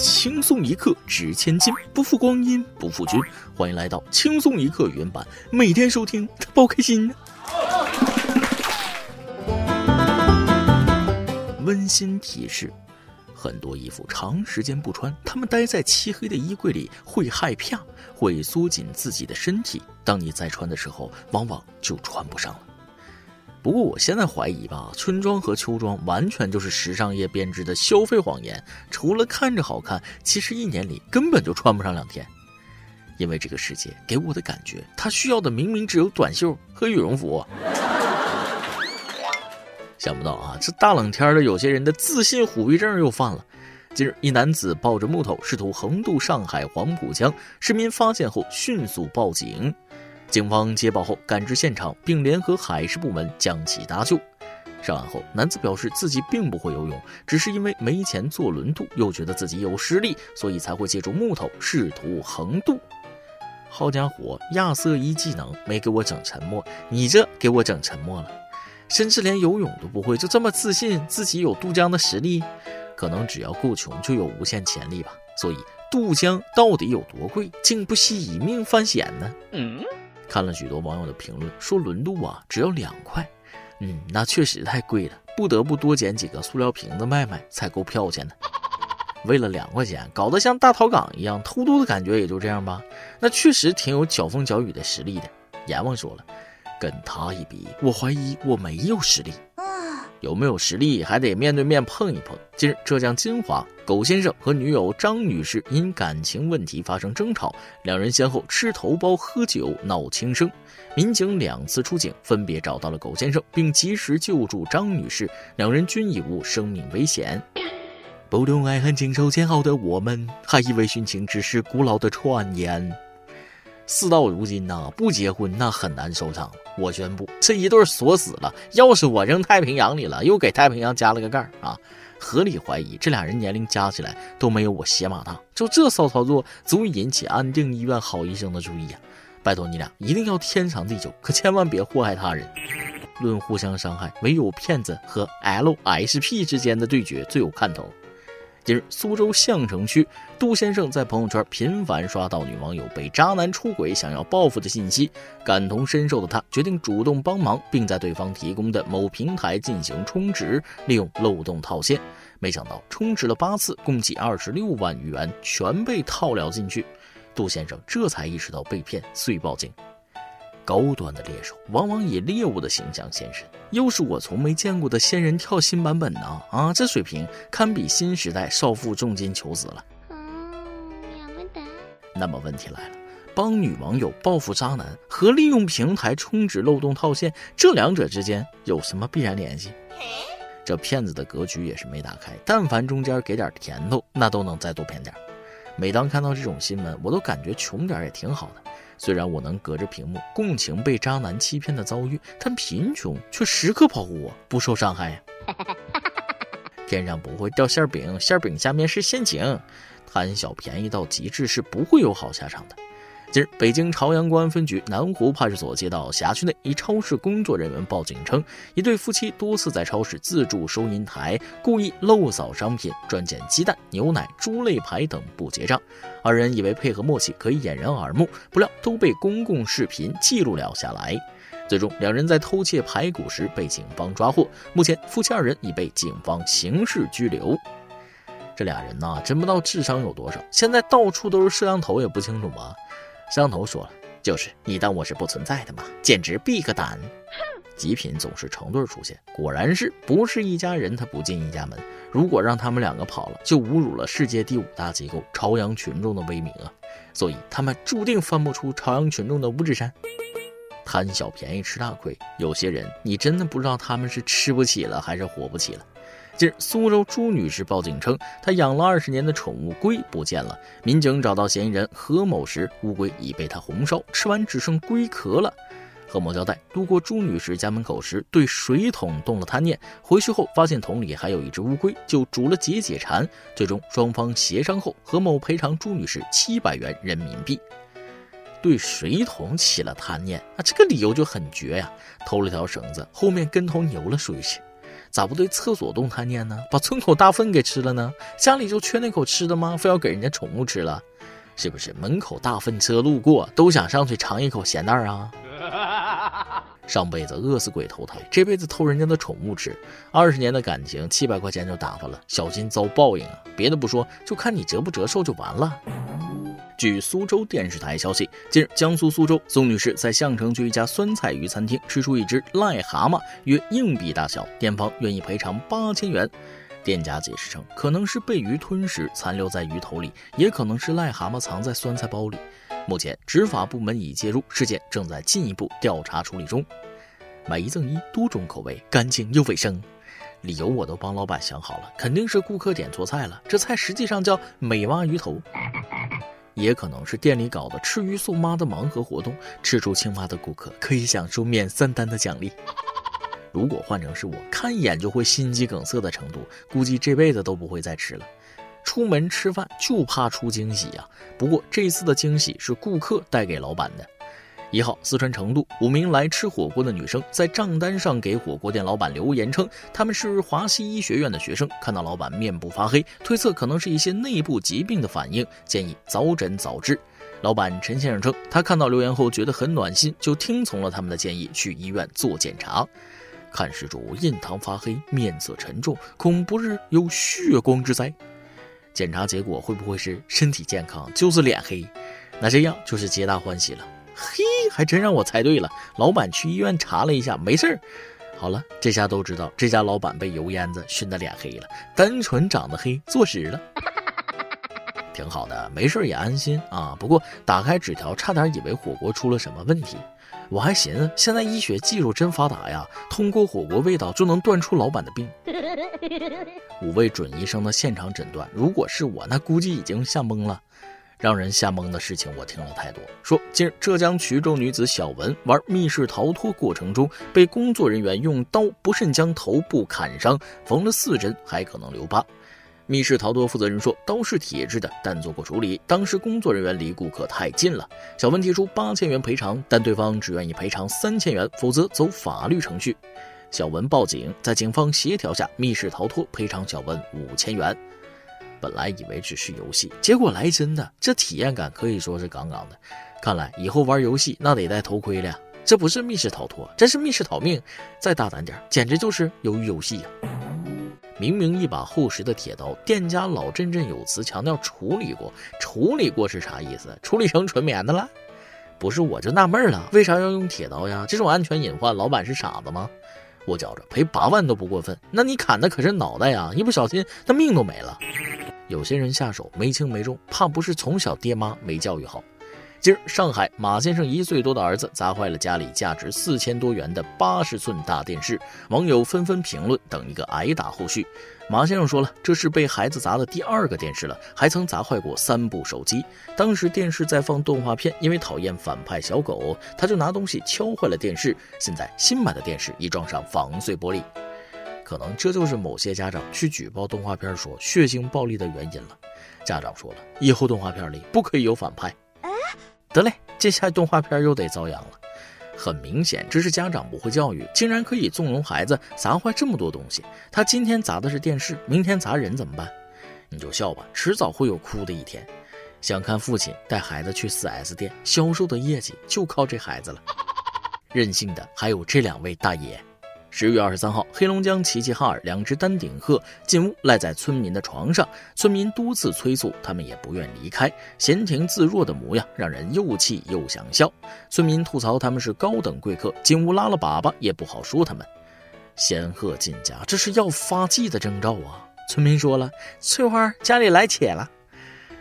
轻松一刻值千金，不负光阴不负君。欢迎来到轻松一刻原版，每天收听，包开心。温馨提示：很多衣服长时间不穿，它们待在漆黑的衣柜里会害怕，会缩紧自己的身体。当你再穿的时候，往往就穿不上了。不过我现在怀疑吧，春装和秋装完全就是时尚业编织的消费谎言。除了看着好看，其实一年里根本就穿不上两天。因为这个世界给我的感觉，它需要的明明只有短袖和羽绒服。想不到啊，这大冷天的，有些人的自信虎逼症又犯了。近日，一男子抱着木头试图横渡上海黄浦江，市民发现后迅速报警。警方接报后赶至现场，并联合海事部门将其搭救。上岸后，男子表示自己并不会游泳，只是因为没钱坐轮渡，又觉得自己有实力，所以才会借助木头试图横渡。好家伙，亚瑟一技能没给我整沉默，你这给我整沉默了。甚至连游泳都不会，就这么自信自己有渡江的实力？可能只要够穷，就有无限潜力吧。所以渡江到底有多贵，竟不惜以命犯险呢？嗯。看了许多网友的评论，说轮渡啊只要两块，嗯，那确实太贵了，不得不多捡几个塑料瓶子卖卖才够票钱呢。为了两块钱，搞得像大逃港一样，偷渡的感觉也就这样吧。那确实挺有搅风搅雨的实力的。阎王说了，跟他一比，我怀疑我没有实力。有没有实力还得面对面碰一碰。近日，浙江金华，狗先生和女友张女士因感情问题发生争吵，两人先后吃头孢、喝酒，闹轻生。民警两次出警，分别找到了狗先生，并及时救助张女士，两人均已无生命危险。不懂爱恨情仇煎熬的我们，还以为殉情只是古老的传言。事到如今呐，不结婚那很难收场。我宣布，这一对锁死了。要是我扔太平洋里了，又给太平洋加了个盖儿啊！合理怀疑，这俩人年龄加起来都没有我鞋码大。就这骚操作，足以引起安定医院好医生的注意呀！拜托你俩一定要天长地久，可千万别祸害他人。论互相伤害，唯有骗子和 LSP 之间的对决最有看头。近日，苏州相城区杜先生在朋友圈频繁刷到女网友被渣男出轨、想要报复的信息，感同身受的他决定主动帮忙，并在对方提供的某平台进行充值，利用漏洞套现。没想到充值了八次，共计二十六万余元全被套了进去。杜先生这才意识到被骗，遂报警。高端的猎手往往以猎物的形象现身，又是我从没见过的仙人跳新版本呢！啊，这水平堪比新时代少妇重金求子了。那么问题来了，帮女网友报复渣男和利用平台充值漏洞套现，这两者之间有什么必然联系？这骗子的格局也是没打开，但凡中间给点甜头，那都能再多骗点。每当看到这种新闻，我都感觉穷点也挺好的。虽然我能隔着屏幕共情被渣男欺骗的遭遇，但贫穷却时刻保护我不受伤害呀。天上不会掉馅饼，馅饼下面是陷阱，贪小便宜到极致是不会有好下场的。近日，北京朝阳公安分局南湖派出所接到辖区内一超市工作人员报警称，一对夫妻多次在超市自助收银台故意漏扫商品，专捡鸡蛋、牛奶、猪肋排等不结账。二人以为配合默契可以掩人耳目，不料都被公共视频记录了下来。最终，两人在偷窃排骨时被警方抓获。目前，夫妻二人已被警方刑事拘留。这俩人呐，真不知道智商有多少，现在到处都是摄像头，也不清楚吗？摄像头说了，就是你当我是不存在的吗？简直闭个胆！极品总是成对出现，果然是不是一家人他不进一家门。如果让他们两个跑了，就侮辱了世界第五大机构朝阳群众的威名啊！所以他们注定翻不出朝阳群众的五指山。贪小便宜吃大亏，有些人你真的不知道他们是吃不起了还是活不起了。近日，苏州朱女士报警称，她养了二十年的宠物龟不见了。民警找到嫌疑人何某时，乌龟已被她红烧，吃完只剩龟壳了。何某交代，路过朱女士家门口时，对水桶动了贪念，回去后发现桶里还有一只乌龟，就煮了解解馋。最终双方协商后，何某赔偿朱女士七百元人民币。对水桶起了贪念，啊，这个理由就很绝呀！偷了条绳子，后面跟头牛了，属于是。咋不对厕所动贪念呢？把村口大粪给吃了呢？家里就缺那口吃的吗？非要给人家宠物吃了？是不是门口大粪车路过都想上去尝一口咸蛋啊？上辈子饿死鬼投胎，这辈子偷人家的宠物吃，二十年的感情七百块钱就打发了，小心遭报应啊！别的不说，就看你折不折寿就完了。据苏州电视台消息，近日江苏苏州宋女士在相城区一家酸菜鱼餐厅吃出一只癞蛤蟆，约硬币大小，店方愿意赔偿八千元。店家解释称，可能是被鱼吞食残留在鱼头里，也可能是癞蛤蟆藏在酸菜包里。目前执法部门已介入，事件正在进一步调查处理中。买一赠一，多种口味，干净又卫生。理由我都帮老板想好了，肯定是顾客点错菜了，这菜实际上叫美蛙鱼头。也可能是店里搞的吃鱼送妈的盲盒活动，吃出青蛙的顾客可以享受免三单的奖励。如果换成是我，看一眼就会心肌梗塞的程度，估计这辈子都不会再吃了。出门吃饭就怕出惊喜呀！不过这次的惊喜是顾客带给老板的。一号，四川成都五名来吃火锅的女生在账单上给火锅店老板留言称，他们是华西医学院的学生，看到老板面部发黑，推测可能是一些内部疾病的反应，建议早诊早治。老板陈先生称，他看到留言后觉得很暖心，就听从了他们的建议去医院做检查。看施主印堂发黑，面色沉重，恐不是有血光之灾。检查结果会不会是身体健康，就是脸黑？那这样就是皆大欢喜了。嘿，还真让我猜对了。老板去医院查了一下，没事儿。好了，这下都知道这家老板被油烟子熏得脸黑了，单纯长得黑，坐实了。挺好的，没事也安心啊。不过打开纸条，差点以为火锅出了什么问题。我还寻思，现在医学技术真发达呀，通过火锅味道就能断出老板的病。五位准医生的现场诊断，如果是我，那估计已经吓懵了。让人吓懵的事情我听了太多。说，近日浙江衢州女子小文玩密室逃脱过程中，被工作人员用刀不慎将头部砍伤，缝了四针，还可能留疤。密室逃脱负责人说，刀是铁制的，但做过处理。当时工作人员离顾客太近了。小文提出八千元赔偿，但对方只愿意赔偿三千元，否则走法律程序。小文报警，在警方协调下，密室逃脱赔偿小文五千元。本来以为只是游戏，结果来真的，这体验感可以说是杠杠的。看来以后玩游戏那得戴头盔了。这不是密室逃脱，这是密室逃命。再大胆点，简直就是鱿鱼游戏呀！明明一把厚实的铁刀，店家老振振有词强调处理过，处理过是啥意思？处理成纯棉的了？不是，我就纳闷了，为啥要用铁刀呀？这种安全隐患，老板是傻子吗？我觉着赔八万都不过分。那你砍的可是脑袋呀，一不小心那命都没了。有些人下手没轻没重，怕不是从小爹妈没教育好。今儿上海马先生一岁多的儿子砸坏了家里价值四千多元的八十寸大电视，网友纷纷评论等一个挨打后续。马先生说了，这是被孩子砸的第二个电视了，还曾砸坏过三部手机。当时电视在放动画片，因为讨厌反派小狗，他就拿东西敲坏了电视。现在新买的电视已装上防碎玻璃。可能这就是某些家长去举报动画片说血腥暴力的原因了。家长说了，以后动画片里不可以有反派。得嘞，这下动画片又得遭殃了。很明显，这是家长不会教育，竟然可以纵容孩子砸坏这么多东西。他今天砸的是电视，明天砸人怎么办？你就笑吧，迟早会有哭的一天。想看父亲带孩子去 4S 店，销售的业绩就靠这孩子了。任性的还有这两位大爷。十月二十三号，黑龙江齐齐哈尔两只丹顶鹤进屋赖在村民的床上，村民多次催促，他们也不愿离开，闲庭自若的模样让人又气又想笑。村民吐槽他们是高等贵客，进屋拉了粑粑也不好说他们。仙鹤进家，这是要发迹的征兆啊！村民说了：“翠花家里来且了。”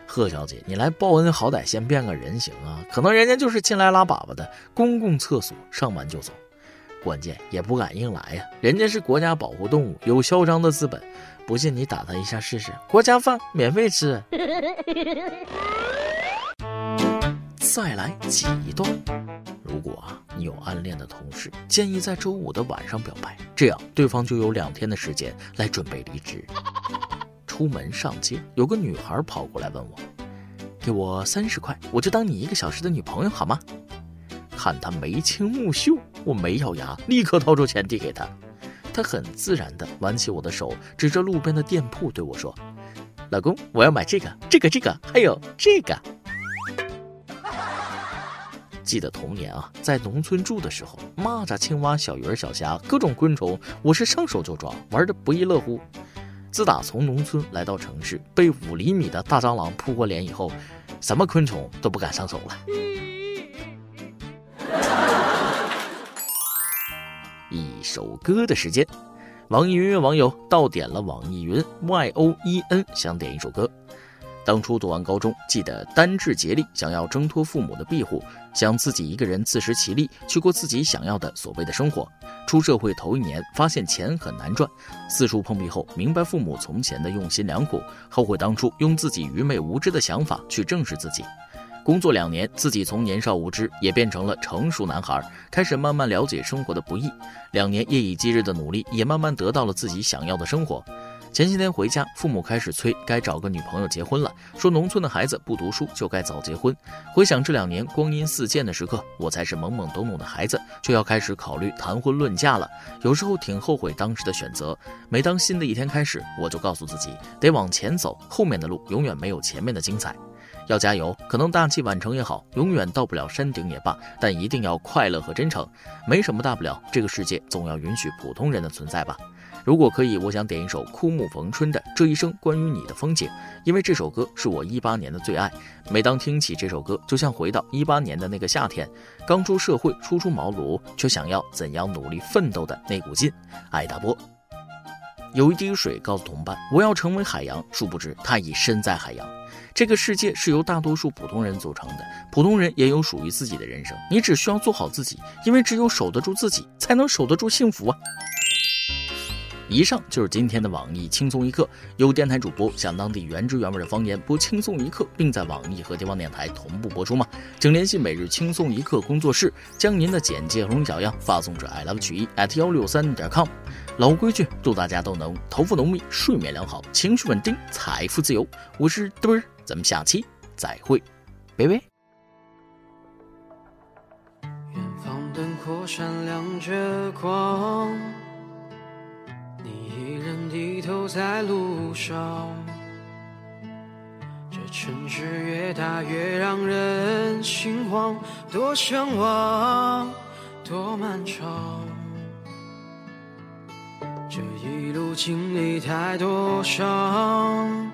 贺小姐，你来报恩，好歹先变个人形啊！可能人家就是进来拉粑粑的，公共厕所上完就走。关键也不敢硬来呀，人家是国家保护动物，有嚣张的资本。不信你打他一下试试，国家饭免费吃。再来挤一段。如果啊你有暗恋的同事，建议在周五的晚上表白，这样对方就有两天的时间来准备离职。出门上街，有个女孩跑过来问我：“给我三十块，我就当你一个小时的女朋友好吗？”看他眉清目秀，我没咬牙，立刻掏出钱递给他。他很自然地挽起我的手，指着路边的店铺对我说：“老公，我要买这个，这个，这个，还有这个。”记得童年啊，在农村住的时候，蚂蚱、青蛙、小鱼儿、小虾，各种昆虫，我是上手就抓，玩的不亦乐乎。自打从农村来到城市，被五厘米的大蟑螂扑过脸以后，什么昆虫都不敢上手了。一首歌的时间，网易云音乐网友到点了网易云 Y O E N，想点一首歌。当初读完高中，记得单志竭力想要挣脱父母的庇护，想自己一个人自食其力，去过自己想要的所谓的生活。出社会头一年，发现钱很难赚，四处碰壁后，明白父母从前的用心良苦，后悔当初用自己愚昧无知的想法去正视自己。工作两年，自己从年少无知也变成了成熟男孩，开始慢慢了解生活的不易。两年夜以继日的努力，也慢慢得到了自己想要的生活。前几天回家，父母开始催该找个女朋友结婚了，说农村的孩子不读书就该早结婚。回想这两年光阴似箭的时刻，我才是懵懵懂懂的孩子，就要开始考虑谈婚论嫁了。有时候挺后悔当时的选择。每当新的一天开始，我就告诉自己得往前走，后面的路永远没有前面的精彩。要加油，可能大器晚成也好，永远到不了山顶也罢，但一定要快乐和真诚。没什么大不了，这个世界总要允许普通人的存在吧。如果可以，我想点一首枯木逢春的《这一生关于你的风景》，因为这首歌是我一八年的最爱。每当听起这首歌，就像回到一八年的那个夏天，刚出社会，初出茅庐，却想要怎样努力奋斗的那股劲。爱大波。有一滴水告诉同伴，我要成为海洋，殊不知他已身在海洋。这个世界是由大多数普通人组成的，普通人也有属于自己的人生。你只需要做好自己，因为只有守得住自己，才能守得住幸福啊。以上就是今天的网易轻松一刻，有电台主播向当地原汁原味的方言播轻松一刻，并在网易和地方电台同步播出吗？请联系每日轻松一刻工作室，将您的简介和龙小样发送至 i love 曲艺 at 幺六三点 com。老规矩，祝大家都能头发浓密，睡眠良好，情绪稳定，财富自由。我是墩儿，咱们下期再会，拜拜。远方灯火闪亮着光。你一人低头在路上，这城市越大越让人心慌，多向往，多漫长。这一路经历太多伤，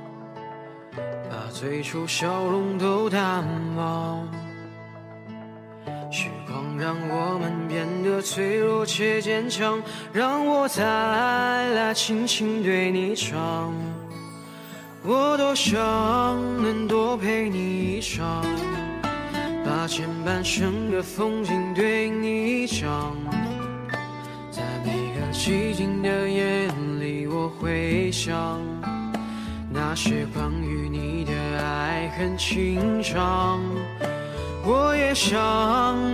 把最初笑容都淡忘。时光让我们变得脆弱且坚强，让我再来轻轻对你唱。我多想能多陪你一场，把前半生的风景对你讲。在每个寂静回，想那些关于你的爱恨情长。我也想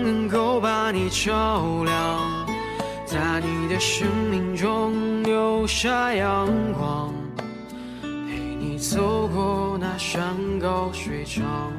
能够把你照亮，在你的生命中留下阳光，陪你走过那山高水长，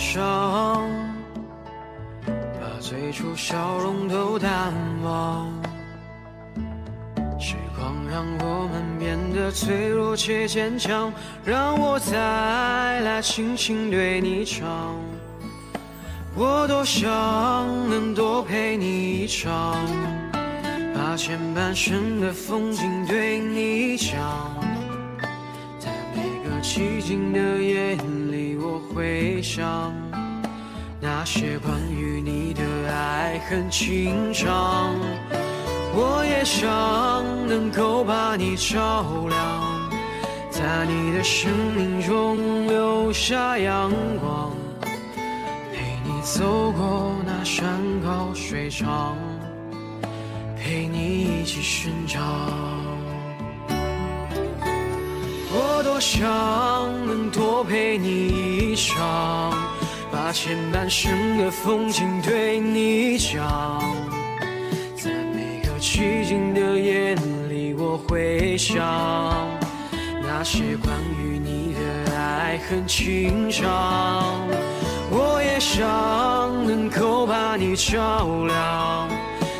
伤，把最初笑容都淡忘。时光让我们变得脆弱且坚强，让我再来轻轻对你唱。我多想能多陪你一场，把前半生的风景对你讲，寂静的夜里。我回想那些关于你的爱恨情长，我也想能够把你照亮，在你的生命中留下阳光，陪你走过那山高水长，陪你一起生长。我多想能多陪你一场。把前半生的风景对你讲，在每个寂静的夜里，我会想那些关于你的爱恨情长。我也想能够把你照亮，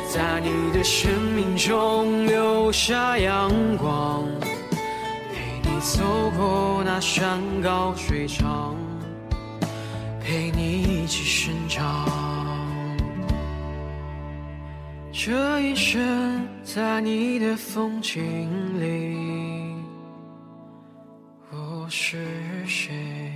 在你的生命中留下阳光，走过那山高水长。陪你一起生长，这一生在你的风景里，我是谁？